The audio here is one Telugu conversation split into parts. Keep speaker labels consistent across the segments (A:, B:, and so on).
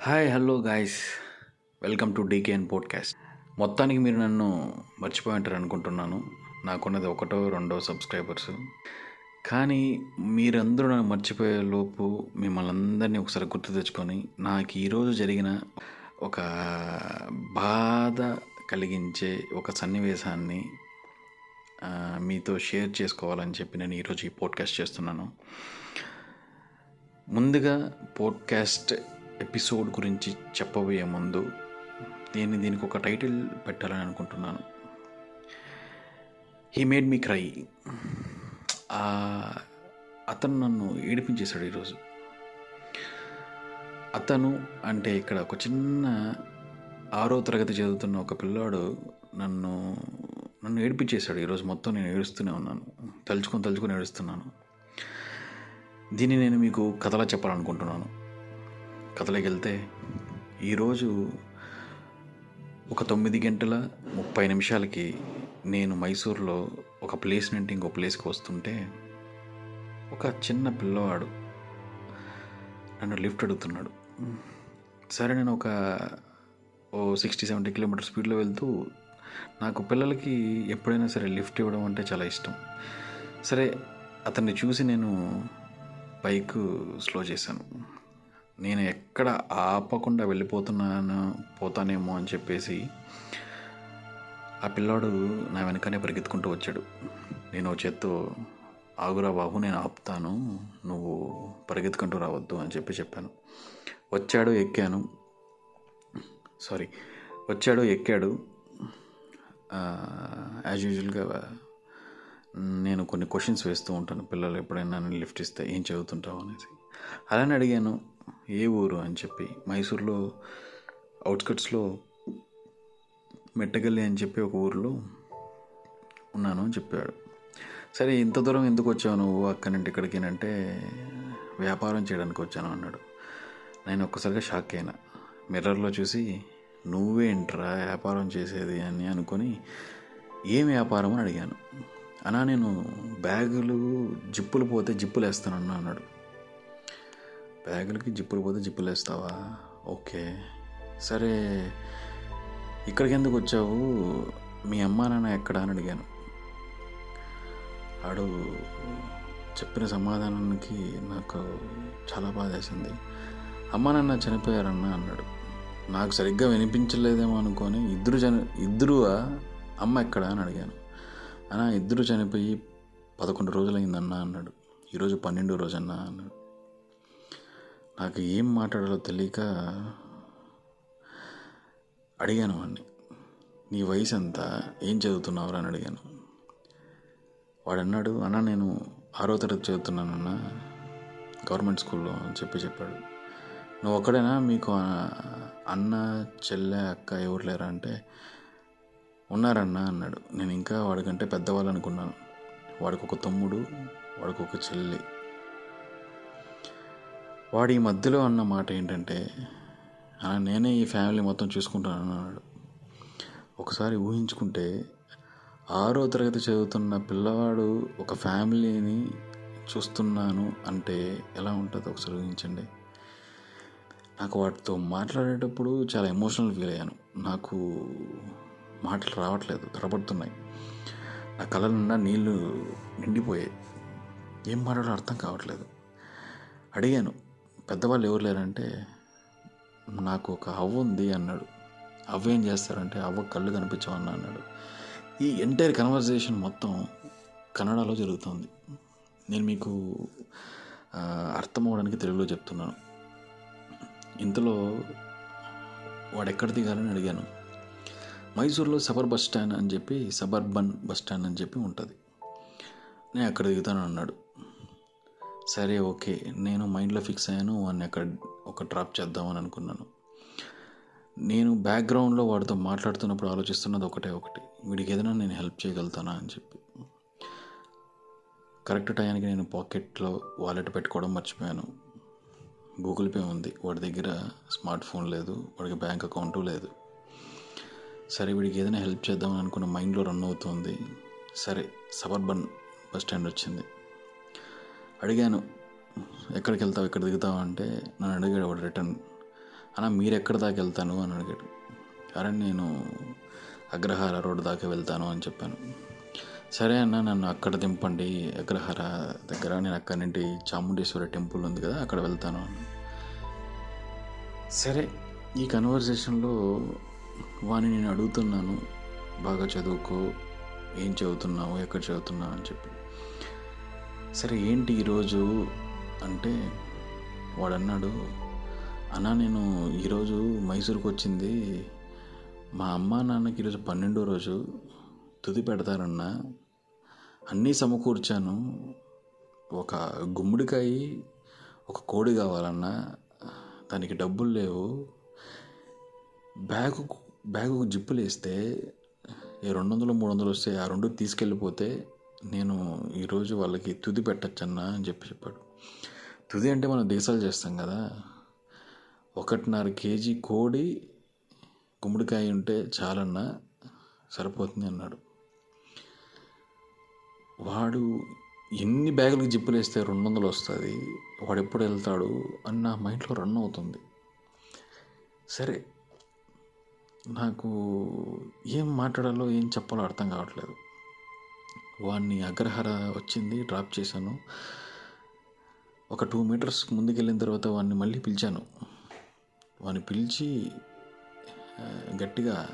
A: Hi hello guys welcome to D K N podcast మొత్తానికి మీరు నన్ను మర్చిపోయి ఉంటారు అనుకుంటున్నాను. నాకున్నది ఒకటో రెండో సబ్స్క్రైబర్స్ కానీ మీరందరూ నన్ను మర్చిపోయే లోపు మిమ్మల్ని అందరినీ ఒకసారి గుర్తు తెచ్చుకొని నాకు ఈరోజు జరిగిన ఒక బాధ కలిగించే ఒక సన్నివేశాన్ని మీతో షేర్ చేసుకోవాలని చెప్పి నేను ఈరోజు ఈ పోడ్కాస్ట్ చేస్తున్నాను. ముందుగా పోడ్కాస్ట్ ఎపిసోడ్ గురించి చెప్పబోయే ముందు నేను దీనికి ఒక టైటిల్ పెట్టాలని అనుకుంటున్నాను. హీ మేడ్ మీ క్రై అతను నన్ను ఏడిపించేశాడు ఈరోజు. అతను అంటే ఇక్కడ ఒక చిన్న ఆరో తరగతి చదువుతున్న ఒక పిల్లాడు నన్ను నన్ను ఏడిపించేశాడు ఈరోజు. మొత్తం నేను ఏడుస్తూనే ఉన్నాను. తలుచుకొని తలుచుకొని ఏడుస్తున్నాను. దీన్ని నేను మీకు కథలా చెప్పాలనుకుంటున్నాను. కథలోకి వెళ్తే ఈరోజు ఒక తొమ్మిది గంటల ముప్పై నిమిషాలకి నేను మైసూర్లో ఒక ప్లేస్ నుండి ఇంకో ప్లేస్కి వస్తుంటే ఒక చిన్న పిల్లవాడు నన్ను లిఫ్ట్ అడుగుతున్నాడు. సరే నేను ఒక ఓ సిక్స్టీ సెవెంటీ కిలోమీటర్ స్పీడ్లో వెళ్తూ నాకు పిల్లలకి ఎప్పుడైనా సరే లిఫ్ట్ ఇవ్వడం అంటే చాలా ఇష్టం. సరే అతన్ని చూసి నేను బైక్ స్లో చేశాను. నేను ఎక్కడ ఆపకుండా వెళ్ళిపోతున్నాను పోతానేమో అని చెప్పేసి ఆ పిల్లాడు నా వెనకనే పరిగెత్తుకుంటూ వచ్చాడు. నేను ఓ చేత్తో ఆగురా బాబు నేను ఆపుతాను నువ్వు పరిగెత్తుకుంటూ రావద్దు అని చెప్పి చెప్పాను. వచ్చాడు ఎక్కాను. సారీ వచ్చాడు ఎక్కాడు. యాజ్ యూజువల్గా నేను కొన్ని క్వశ్చన్స్ వేస్తూ ఉంటాను. పిల్లలు ఎప్పుడైనా నన్ను లిఫ్ట్ ఇస్తే ఏం చదువుతుంటావు అనేసి. అలానే అడిగాను ఏ ఊరు అని చెప్పి మైసూర్లో అవుట్స్కట్స్లో మెట్టగల్లి అని చెప్పి ఒక ఊరిలో ఉన్నాను అని చెప్పాడు. సరే ఇంత దూరం ఎందుకు వచ్చావు నువ్వు అక్కడి నుండి ఇక్కడికి? అంటే వ్యాపారం చేయడానికి వచ్చాను అన్నాడు. నేను ఒక్కసారిగా షాక్ అయినా. మిర్రర్లో చూసి నువ్వేంట్రా వ్యాపారం చేసేది? అని అనుకొని ఏం వ్యాపారం? అని అడిగాను. అన్నా నేను బ్యాగులు జిప్పులు పోతే జిప్పులు వేస్తానన్నా అన్నాడు. బ్యాగులకి జిప్పులు పోతే జిప్పులు వేస్తావా? ఓకే. సరే ఇక్కడికి ఎందుకు వచ్చావు? మీ అమ్మ నాన్న ఎక్కడ అని అడిగాను. ఆడు చెప్పిన సమాధానానికి నాకు చాలా బాధ వేసింది. అమ్మ నాన్న చనిపోయారన్న అన్నాడు. నాకు సరిగ్గా వినిపించలేదేమో అనుకొని ఇద్దరు చని ఇద్దరు అమ్మ ఎక్కడ అని అడిగాను. అన్న ఇద్దరు చనిపోయి పదకొండు రోజులైందన్నా అన్నాడు. ఈరోజు పన్నెండు రోజన్నా అన్నాడు. నాకు ఏం మాట్లాడాలో తెలియక అడిగాను వాడిని నీ వయసు ఎంత ఏం చదువుతున్నావురా? అని అడిగాను. వాడు అన్నాడు అన్న నేను ఆరో తరగతి చదువుతున్నానన్న గవర్నమెంట్ స్కూల్లో అని చెప్పి చెప్పాడు. నువ్వు ఒక్కడేనా? మీకు అన్న చెల్లె అక్క ఎవరు లేరా? అంటే ఉన్నారన్న అన్నాడు. నేను ఇంకా వాడికంటే పెద్దవాళ్ళు అనుకున్నాను వాడికి ఒక తమ్ముడు వాడికి ఒక చెల్లి. వాడు ఈ మధ్యలో అన్న మాట ఏంటంటే నేనే ఈ ఫ్యామిలీ మొత్తం చూసుకుంటాను అన్నాడు. ఒకసారి ఊహించుకుంటే ఆరో తరగతి చదువుతున్న పిల్లవాడు ఒక ఫ్యామిలీని చూస్తున్నాను అంటే ఎలా ఉంటుందో ఒకసారి ఊహించండి. నాకు వాటితో మాట్లాడేటప్పుడు చాలా ఎమోషనల్ ఫీల్ అయ్యాను. నాకు మాటలు రావట్లేదు తడబడుతున్నాయి నా కళ్ళ నిండా నీళ్ళు నిండిపోయాయి. ఏం మాట్లాడాలో అర్థం కావట్లేదు. అడిగాను పెద్దవాళ్ళు ఎవరు లేరంటే నాకు ఒక అవ్వ ఉంది అన్నాడు. అవ్వ ఏం చేస్తారంటే అవ్వ కళ్ళు కనిపించమన్నా అన్నాడు. ఈ ఎంటైర్ కన్వర్జేషన్ మొత్తం కన్నడలో జరుగుతుంది. నేను మీకు అర్థం అవ్వడానికి తెలుగులో చెప్తున్నాను. ఇంతలో వాడు ఎక్కడ దిగాలని అడిగాను. మైసూర్లో సబర్ బస్ స్టాండ్ అని చెప్పి సబర్బన్ బస్ స్టాండ్ అని చెప్పి ఉంటుంది. నేను అక్కడ దిగుతాను అన్నాడు. సరే ఓకే. నేను మైండ్లో ఫిక్స్ అయ్యాను వాడిని అక్కడ ఒక డ్రాప్ చేద్దామని అనుకున్నాను. నేను బ్యాక్గ్రౌండ్లో వాడితో మాట్లాడుతున్నప్పుడు ఆలోచిస్తున్నది ఒకటే ఒకటి. వీడికి ఏదైనా నేను హెల్ప్ చేయగలుగుతానా అని చెప్పి. కరెక్ట్ టైంకి నేను పాకెట్లో వాలెట్ పెట్టుకోవడం మర్చిపోయాను. గూగుల్ పే ఉంది. వాడి దగ్గర స్మార్ట్ ఫోన్ లేదు వాడికి బ్యాంక్ అకౌంటు లేదు. సరే వీడికి ఏదైనా హెల్ప్ చేద్దామని అనుకున్న మైండ్లో రన్ అవుతుంది. సరే సబర్బన్ బస్ స్టాండ్ వచ్చింది. అడిగాను ఎక్కడికి వెళ్తావు ఎక్కడ దిగుతావు? అంటే నన్ను అడిగాడు వాడు రిటర్న్. అన్నా మీరు ఎక్కడి దాకా వెళ్తాను? అని అడిగాడు. అరే నేను అగ్రహార రోడ్డు దాకా వెళ్తాను అని చెప్పాను. సరే అన్న నన్ను అక్కడ దింపండి అగ్రహార దగ్గర. నేను అక్కడి నుండి చాముండేశ్వరి టెంపుల్ ఉంది కదా అక్కడ వెళ్తాను అని. సరే ఈ కన్వర్జేషన్లో వాని నేను అడుగుతున్నాను. బాగా చదువుకో ఏం చదువుతున్నావు ఎక్కడ చదువుతున్నావు? అని చెప్పి. సరే ఏంటి ఈరోజు అంటే వాడు అన్నాడు అన్నా నేను ఈరోజు మైసూర్కి వచ్చింది మా అమ్మ నాన్నకి ఈరోజు పన్నెండో రోజు తుది పెడతారన్నా. అన్నీ సమకూర్చాను. ఒక గుమ్మడికాయ ఒక కోడి కావాలన్నా. దానికి డబ్బులు లేవు. బ్యాగు బ్యాగు జిప్పులు వేస్తే ఈ రెండు వందలు మూడు వందలు వస్తే ఆ రెండు తీసుకెళ్ళిపోతే నేను ఈరోజు వాళ్ళకి తుది పెట్టచ్చన్నా అని చెప్పి చెప్పాడు. తుది అంటే మనం దేశాలు చేస్తాం కదా. ఒకటిన్నర కేజీ కోడి గుమ్మడికాయ ఉంటే చాలన్నా సరిపోతుంది అన్నాడు. వాడు ఎన్ని బ్యాగులకు జిప్పులు వేస్తే రెండు వందలు వస్తుంది వాడు ఎప్పుడు వెళ్తాడు అని నా మైండ్లో రన్ అవుతుంది. సరే నాకు ఏం మాట్లాడాలో ఏం చెప్పాలో అర్థం కావట్లేదు. వాడిని అగ్రహార వచ్చింది డ్రాప్ చేశాను. ఒక టూ మీటర్స్ ముందుకు వెళ్ళిన తర్వాత వాడిని మళ్ళీ పిలిచాను. వాడిని పిలిచి గట్టిగా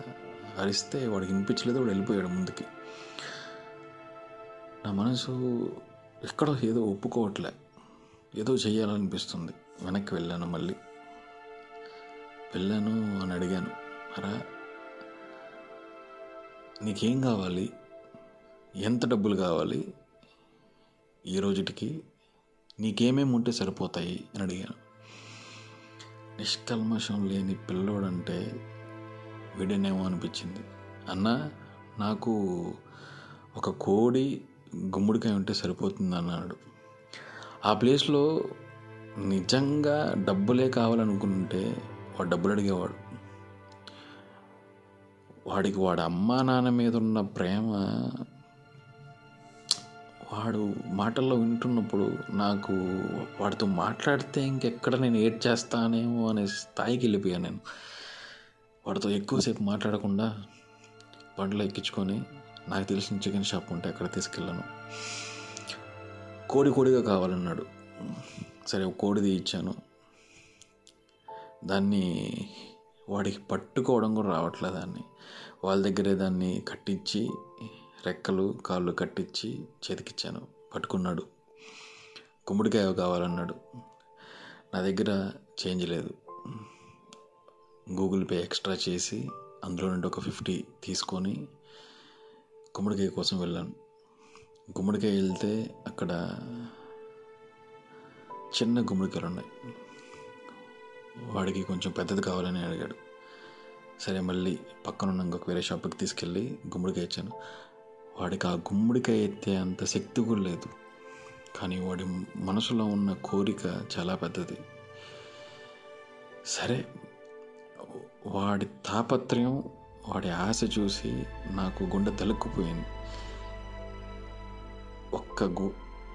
A: అరిస్తే వాడికి వినిపించలేదు వాడు వెళ్ళిపోయాడు ముందుకి. నా మనసు ఎక్కడో ఏదో ఒప్పుకోవట్లే. ఏదో చేయాలనిపిస్తుంది వెనక్కి వెళ్ళాను మళ్ళీ. వెళ్ళాను అని అడిగాను. అరా నీకేం కావాలి? ఎంత డబ్బులు కావాలి? ఈ రోజుటికి నీకేమేమి ఉంటే సరిపోతాయి? అని అడిగాను. నిష్కల్మషం లేని పిల్లోడంటే వీడేనేమో అనిపించింది. అన్న నాకు ఒక కోడి గుమ్మడికాయ ఉంటే సరిపోతుంది అన్నాడు. ఆ ప్లేస్లో నిజంగా డబ్బులే కావాలనుకుంటే వాడు డబ్బులు అడిగేవాడు. వాడికి వాడి అమ్మా నాన్న మీద ఉన్న ప్రేమ వాడు మాటల్లో వింటున్నప్పుడు నాకు వాడితో మాట్లాడితే ఇంకెక్కడ నేను ఏడ్ చేస్తానేమో అనే స్థాయికి వెళ్ళిపోయాను నేను. వాడితో ఎక్కువసేపు మాట్లాడకుండా బండిలో ఎక్కించుకొని నాకు తెలిసిన చికెన్ షాప్ ఉంటే అక్కడ తీసుకెళ్ళాను. కోడి కోడిగా కావాలన్నాడు. సరే ఒక కోడిది ఇచ్చాను దాన్ని వాడికి పట్టుకోవడం కూడా రావట్లేదు దాన్ని. వాళ్ళ దగ్గరే దాన్ని కట్టించి రెక్కలు కాళ్ళు కట్టించి చేతికిచ్చాను. పట్టుకున్నాడు. గుమ్మడికాయ కావాలన్నాడు. నా దగ్గర చేంజ్ లేదు. గూగుల్ పే ఎక్స్ట్రా చేసి అందులో నుండి ఒక ఫిఫ్టీ తీసుకొని గుమ్మడికాయ కోసం వెళ్ళాను. గుమ్మడికాయ వెళ్తే అక్కడ చిన్న గుమ్మడికాయలు ఉన్నాయి. వాడికి కొంచెం పెద్దది కావాలని అడిగాడు. సరే మళ్ళీ పక్కనున్న ఇంకొక వేరే షాప్కి తీసుకెళ్ళి గుమ్మడికాయ ఇచ్చాను. వాడికి ఆ గుమ్మడికాయ ఎత్తే అంత శక్తి కూడా లేదు. కానీ వాడి మనసులో ఉన్న కోరిక చాలా పెద్దది. సరే వాడి తాపత్రయం వాడి ఆశ చూసి నాకు గుండె తలుక్కుపోయింది. ఒక్క గో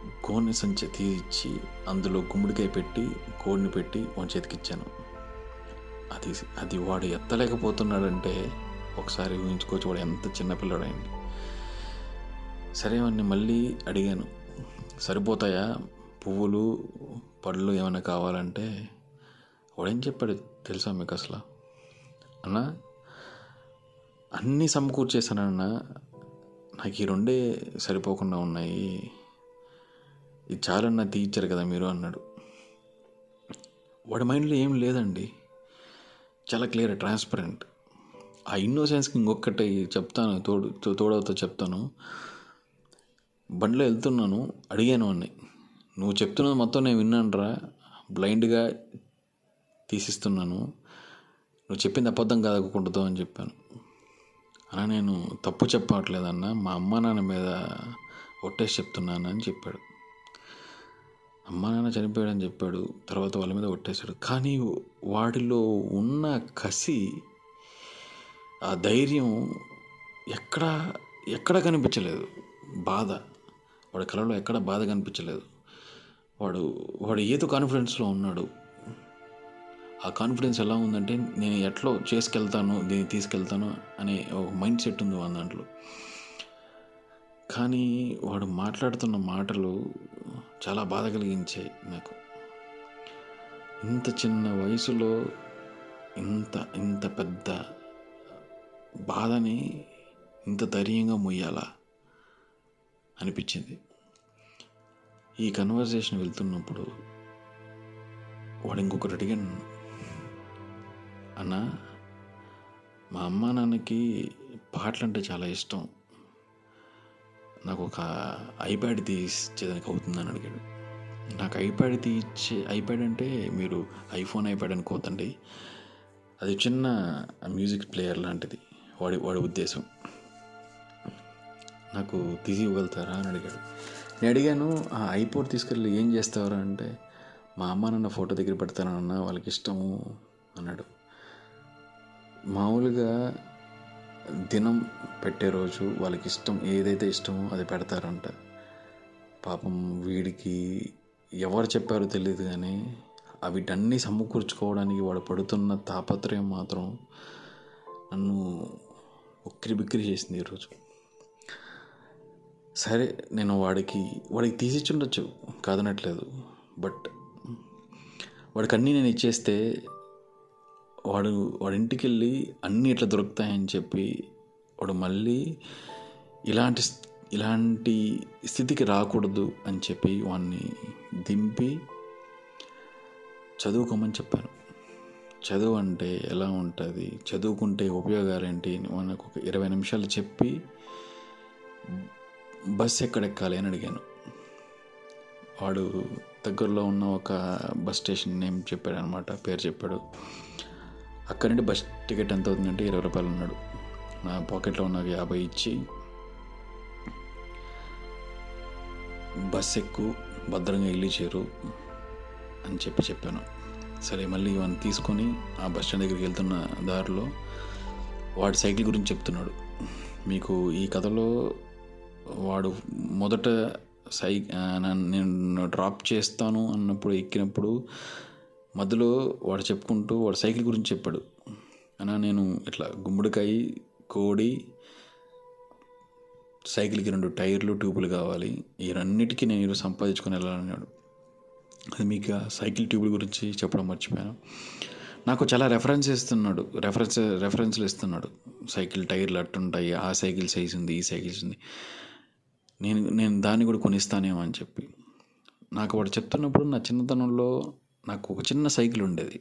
A: గోనె సంచి తీసి అందులో గుమ్మడికాయ పెట్టి కోడిని పెట్టి వాడి చేతికిచ్చాను అది అది వాడు ఎత్తలేకపోతున్నాడంటే ఒకసారి ఊహించుకోవచ్చు వాడు ఎంత చిన్నపిల్లడైంది సరే వాడిని మళ్ళీ అడిగాను. సరిపోతాయా? పువ్వులు పళ్ళు ఏమైనా కావాలంటే వాడేం చెప్పాడు తెలుసా మీకు అసలు? అన్నా అన్నీ సమకూర్చేసానన్న నాకు ఈ రెండే సరిపోకుండా ఉన్నాయి. ఇది చాలన్నా తీయించారు కదా మీరు అన్నాడు. వాడి మైండ్లో ఏం లేదండి. చాలా క్లియర్ ట్రాన్స్పరెంట్. ఆ ఇన్నోసెన్స్కి ఇంకొకటి చెప్తాను తోడు తోడవుతో తోడవుతా చెప్తాను. బండిలో వెళ్తున్నాను అడిగాను వాడిని నువ్వు చెప్తున్నది మొత్తం నేను విన్నానురా బ్లైండ్గా తీసిస్తున్నాను. నువ్వు చెప్పింది అబద్ధం కాదకుండదు అని చెప్పాను. అలా నేను తప్పు చెప్పట్లేదన్న మా అమ్మ నాన్న మీద ఒట్టేసి చెప్తున్నాను అని చెప్పాడు. అమ్మ నాన్న చనిపోయాడని చెప్పాడు తర్వాత వాళ్ళ మీద ఒట్టేశాడు. కానీ వాడిలో ఉన్న కసి ఆ ధైర్యం ఎక్కడా ఎక్కడ కనిపించలేదు. బాధ. వాడి కళలో ఎక్కడ బాధ కనిపించలేదు. వాడు వాడు ఏదో కాన్ఫిడెన్స్లో ఉన్నాడు. ఆ కాన్ఫిడెన్స్ ఎలా ఉందంటే నేను ఎట్లో చేసుకెళ్తాను దీన్ని తీసుకెళ్తాను అనే ఒక మైండ్ సెట్ ఉంది వాళ్ళ దాంట్లో. కానీ వాడు మాట్లాడుతున్న మాటలు చాలా బాధ కలిగించాయి నాకు. ఇంత చిన్న వయసులో ఇంత ఇంత పెద్ద బాధని ఇంత ధైర్యంగా మొయ్యాలా? అనిపించింది. ఈ కన్వర్జేషన్ వెళ్తున్నప్పుడు వాడు ఇంకొకరు అడిగాను. అన్న మా అమ్మ నాన్నకి పాటలు అంటే చాలా ఇష్టం. నాకు ఒక ఐప్యాడ్ తీసిచ్చేదానికి అవుతుందని అడిగాడు. నాకు ఐప్యాడ్ తీయించే ఐప్యాడ్ అంటే మీరు ఐఫోన్ ఐప్యాడ్ అనుకోవద్దండి. అది చిన్న మ్యూజిక్ ప్లేయర్ లాంటిది. వాడి వాడి ఉద్దేశం. నాకు తీసి ఇవ్వగలుగుతారా అని అడిగాడు. నేను అడిగాను ఆ ఐపోర్ట్ తీసుకెళ్ళి ఏం చేస్తావరా? అంటే మా అమ్మ నాన్న ఫోటో దగ్గర పెడతానన్న వాళ్ళకి ఇష్టము అన్నాడు. మామూలుగా దినం పెట్టే రోజు వాళ్ళకి ఇష్టం ఏదైతే ఇష్టమో అది పెడతారంట. పాపం వీడికి ఎవరు చెప్పారో తెలియదు కానీ వీటన్నీ సమకూర్చుకోవడానికి వాడు పడుతున్న తాపత్రయం మాత్రం నన్ను ఉక్కిరి బిక్కిరి చేసింది ఈరోజు సరే నేను వాడికి వాడికి తీసిచ్చుండొచ్చు కాదనట్లేదు. బట్ వాడికి అన్నీ నేను ఇచ్చేస్తే వాడు వాడింటికి వెళ్ళి అన్నీ ఇట్లా దొరుకుతాయని చెప్పి వాడు మళ్ళీ ఇలాంటి ఇలాంటి స్థితికి రాకూడదు అని చెప్పి వాడిని దింపి చదువుకోమని చెప్పాను. చదువు అంటే ఎలా ఉంటుంది? చదువుకుంటే ఉపయోగాలు ఏంటి మనకు ఒక ఇరవై నిమిషాలు చెప్పి బస్ ఎక్కడెక్కాలి అని అడిగాను. వాడు దగ్గరలో ఉన్న ఒక బస్ స్టేషన్ నేమ్ చెప్పాడు అనమాట పేరు చెప్పాడు. అక్కడి నుండి బస్ టికెట్ ఎంత అవుతుందంటే ఇరవై రూపాయలు ఉన్నాడు నా పాకెట్లో ఉన్న యాభై ఇచ్చి బస్ ఎక్కు భద్రంగా ఇల్లు చేరు అని చెప్పి చెప్పాను. సరే మళ్ళీ ఇవన్నీ తీసుకొని ఆ బస్ స్టాండ్ దగ్గరికి వెళ్తున్న దారిలో వాడి సైకిల్ గురించి చెప్తున్నాడు. మీకు ఈ కథలో వాడు మొదట సై నేను డ్రాప్ చేస్తాను అన్నప్పుడు ఎక్కినప్పుడు మధ్యలో వాడు చెప్పుకుంటూ వాడు సైకిల్ గురించి చెప్పాడు. అన్నా నేను ఇట్లా గుమ్మడికాయ కోడి సైకిల్కి రెండు టైర్లు ట్యూబులు కావాలి. ఈ రెండింటికి నేను సంపాదించుకొని వెళ్ళాలన్నాడు. అది మీకు ఆ సైకిల్ ట్యూబుల గురించి చెప్పడం మర్చిపోయాను. నాకు చాలా రెఫరెన్స్ ఇస్తున్నాడు. రెఫరెన్స్ రెఫరెన్స్లు ఇస్తున్నాడు. సైకిల్ టైర్లు అట్టుంటాయి ఆ సైకిల్ సైజ్ ఉంది ఈ సైకిల్స్ ఉంది. నేను నేను దాన్ని కూడా కొనిస్తానేమో అని చెప్పి. నాకు వాడు చెప్తున్నప్పుడు నా చిన్నతనంలో నాకు ఒక చిన్న సైకిల్ ఉండేది.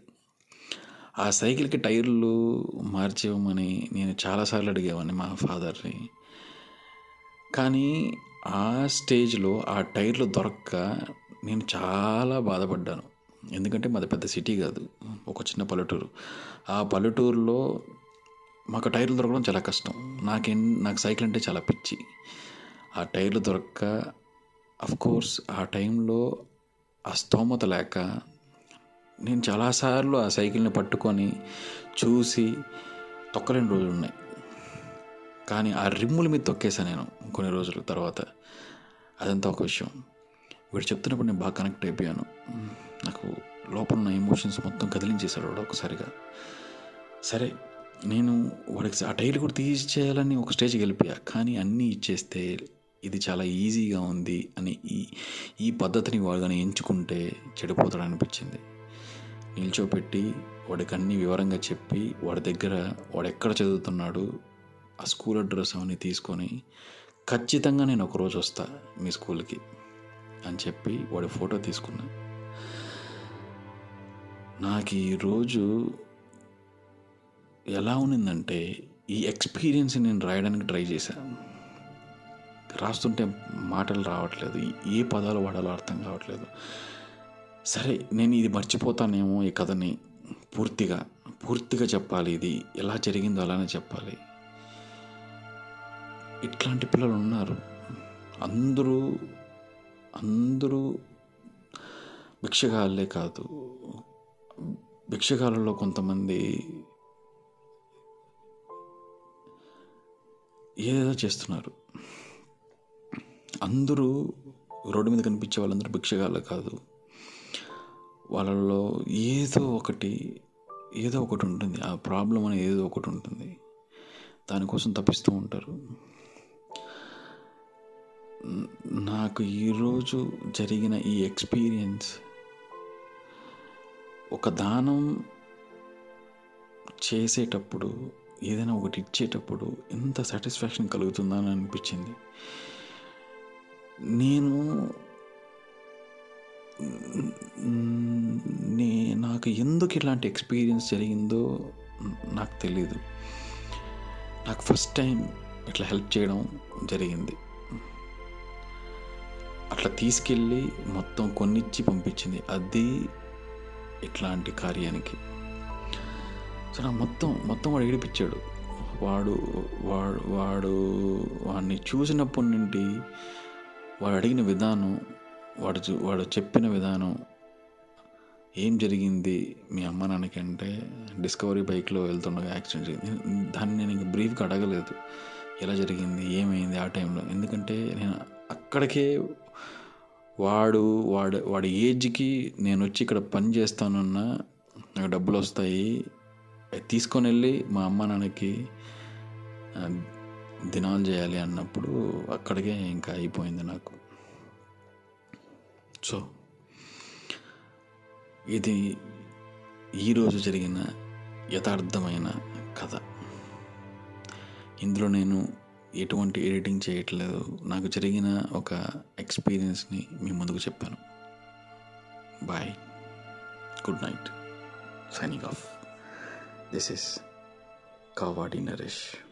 A: ఆ సైకిల్కి టైర్లు మార్చేయమని నేను చాలాసార్లు అడిగేవాడిని మా ఫాదర్ని. కానీ ఆ స్టేజ్లో ఆ టైర్లు దొరక్క నేను చాలా బాధపడ్డాను. ఎందుకంటే మాది పెద్ద సిటీ కాదు ఒక చిన్న పల్లెటూరు. ఆ పల్లెటూరులో మాకు టైర్లు దొరకడం చాలా కష్టం. నాకే నాకు సైకిల్ అంటే చాలా పిచ్చి. ఆ టైర్లు దొరక్క కోర్స్ ఆ టైంలో ఆ స్తోమత లేక నేను చాలాసార్లు ఆ సైకిల్ని పట్టుకొని చూసి తొక్కలేని రోజులు ఉన్నాయి. కానీ ఆ రిమ్ముల మీద తొక్కేసాను నేను కొన్ని రోజుల తర్వాత. అదంతా ఒక విషయం. వీడు చెప్తున్నప్పుడు నేను బాగా కనెక్ట్ అయిపోయాను. నాకు లోపల ఉన్న ఎమోషన్స్ మొత్తం కదిలించేశాడు వాడు ఒకసారిగా. సరే నేను వాడికి ఆ టైర్లు కూడా తీసి చేయాలని ఒక స్టేజ్కి వెళ్ళిపోయా. కానీ అన్నీ ఇచ్చేస్తే ఇది చాలా ఈజీగా ఉంది అని ఈ ఈ పద్ధతిని వాడు కానీ ఎంచుకుంటే చెడిపోతాడు అనిపించింది. నిల్చోపెట్టి వాడికి అన్ని వివరంగా చెప్పి వాడి దగ్గర వాడు ఎక్కడ చదువుతున్నాడు ఆ స్కూల్ అడ్రస్ అవన్నీ తీసుకొని ఖచ్చితంగా నేను ఒకరోజు వస్తా మీ స్కూల్కి అని చెప్పి వాడి ఫోటో తీసుకున్నా. నాకు ఈరోజు ఎలా ఉన్నిందంటే ఈ ఎక్స్పీరియన్స్ నేను రాయడానికి ట్రై చేశాను రాస్తుంటే మాటలు రావట్లేదు. ఏ పదాలు వాడాలో అర్థం కావట్లేదు. సరే నేను ఇది మర్చిపోతానేమో ఈ కథని పూర్తిగా పూర్తిగా చెప్పాలి ఇది. ఎలా జరిగిందో అలానే చెప్పాలి. ఇట్లాంటి పిల్లలు ఉన్నారు. అందరూ అందరూ భిక్షగాళ్ళే కాదు. భిక్షగాళ్ళలో కొంతమంది ఏదేదో చేస్తున్నారు. అందరూ రోడ్డు మీద కనిపించే వాళ్ళందరూ భిక్షగాళ్ళు కాదు. వాళ్ళల్లో ఏదో ఒకటి ఏదో ఒకటి ఉంటుంది. ఆ ప్రాబ్లం అనేది ఏదో ఒకటి ఉంటుంది. దానికోసం తప్పిస్తూ ఉంటారు. నాకు ఈరోజు జరిగిన ఈ ఎక్స్పీరియన్స్ ఒక దానం చేసేటప్పుడు ఏదైనా ఒకటి ఇచ్చేటప్పుడు ఎంత సాటిస్ఫాక్షన్ కలుగుతుందా అని అనిపించింది. నేను నే నాకు ఎందుకు ఇలాంటి ఎక్స్పీరియన్స్ జరిగిందో నాకు తెలీదు. నాకు ఫస్ట్ టైం ఇట్లా హెల్ప్ చేయడం జరిగింది. అట్లా తీసుకెళ్ళి మొత్తం కొన్నిచ్చి పంపించింది. అది ఇట్లాంటి కార్యానికి. సో నా మొత్తం మొత్తం వాడు ఏడిపించాడు. వాడు వాడు వాడు వాడిని చూసినప్పటి నుండి వాడు అడిగిన విధానం వాడు చూ- వాడు చెప్పిన విధానం ఏం జరిగింది మీ అమ్మ నాన్నకి అంటే డిస్కవరీ బైక్లో వెళ్తుండగా యాక్సిడెంట్ జరిగింది. దాన్ని నేను ఇంకా బ్రీఫ్గా అడగలేదు. ఎలా జరిగింది ఏమైంది ఆ టైంలో? ఎందుకంటే నేను అక్కడికే వాడు వాడు వాడి ఏజ్కి నేను వచ్చి ఇక్కడ పని చేస్తానన్నా నాకు డబ్బులు వస్తాయి. అవి తీసుకొని వెళ్ళి మా అమ్మ నాన్నకి దినాలు చేయాలి అన్నప్పుడు అక్కడికే ఇంకా అయిపోయింది నాకు. సో ఇది ఈరోజు జరిగిన యథార్థమైన కథ. ఇందులో నేను ఎటువంటి ఎడిటింగ్ చేయట్లేదు. నాకు జరిగిన ఒక ఎక్స్పీరియన్స్ని మీ ముందుకు చెప్పాను. Bye. Good night. Signing off. This is Kavadi Naresh.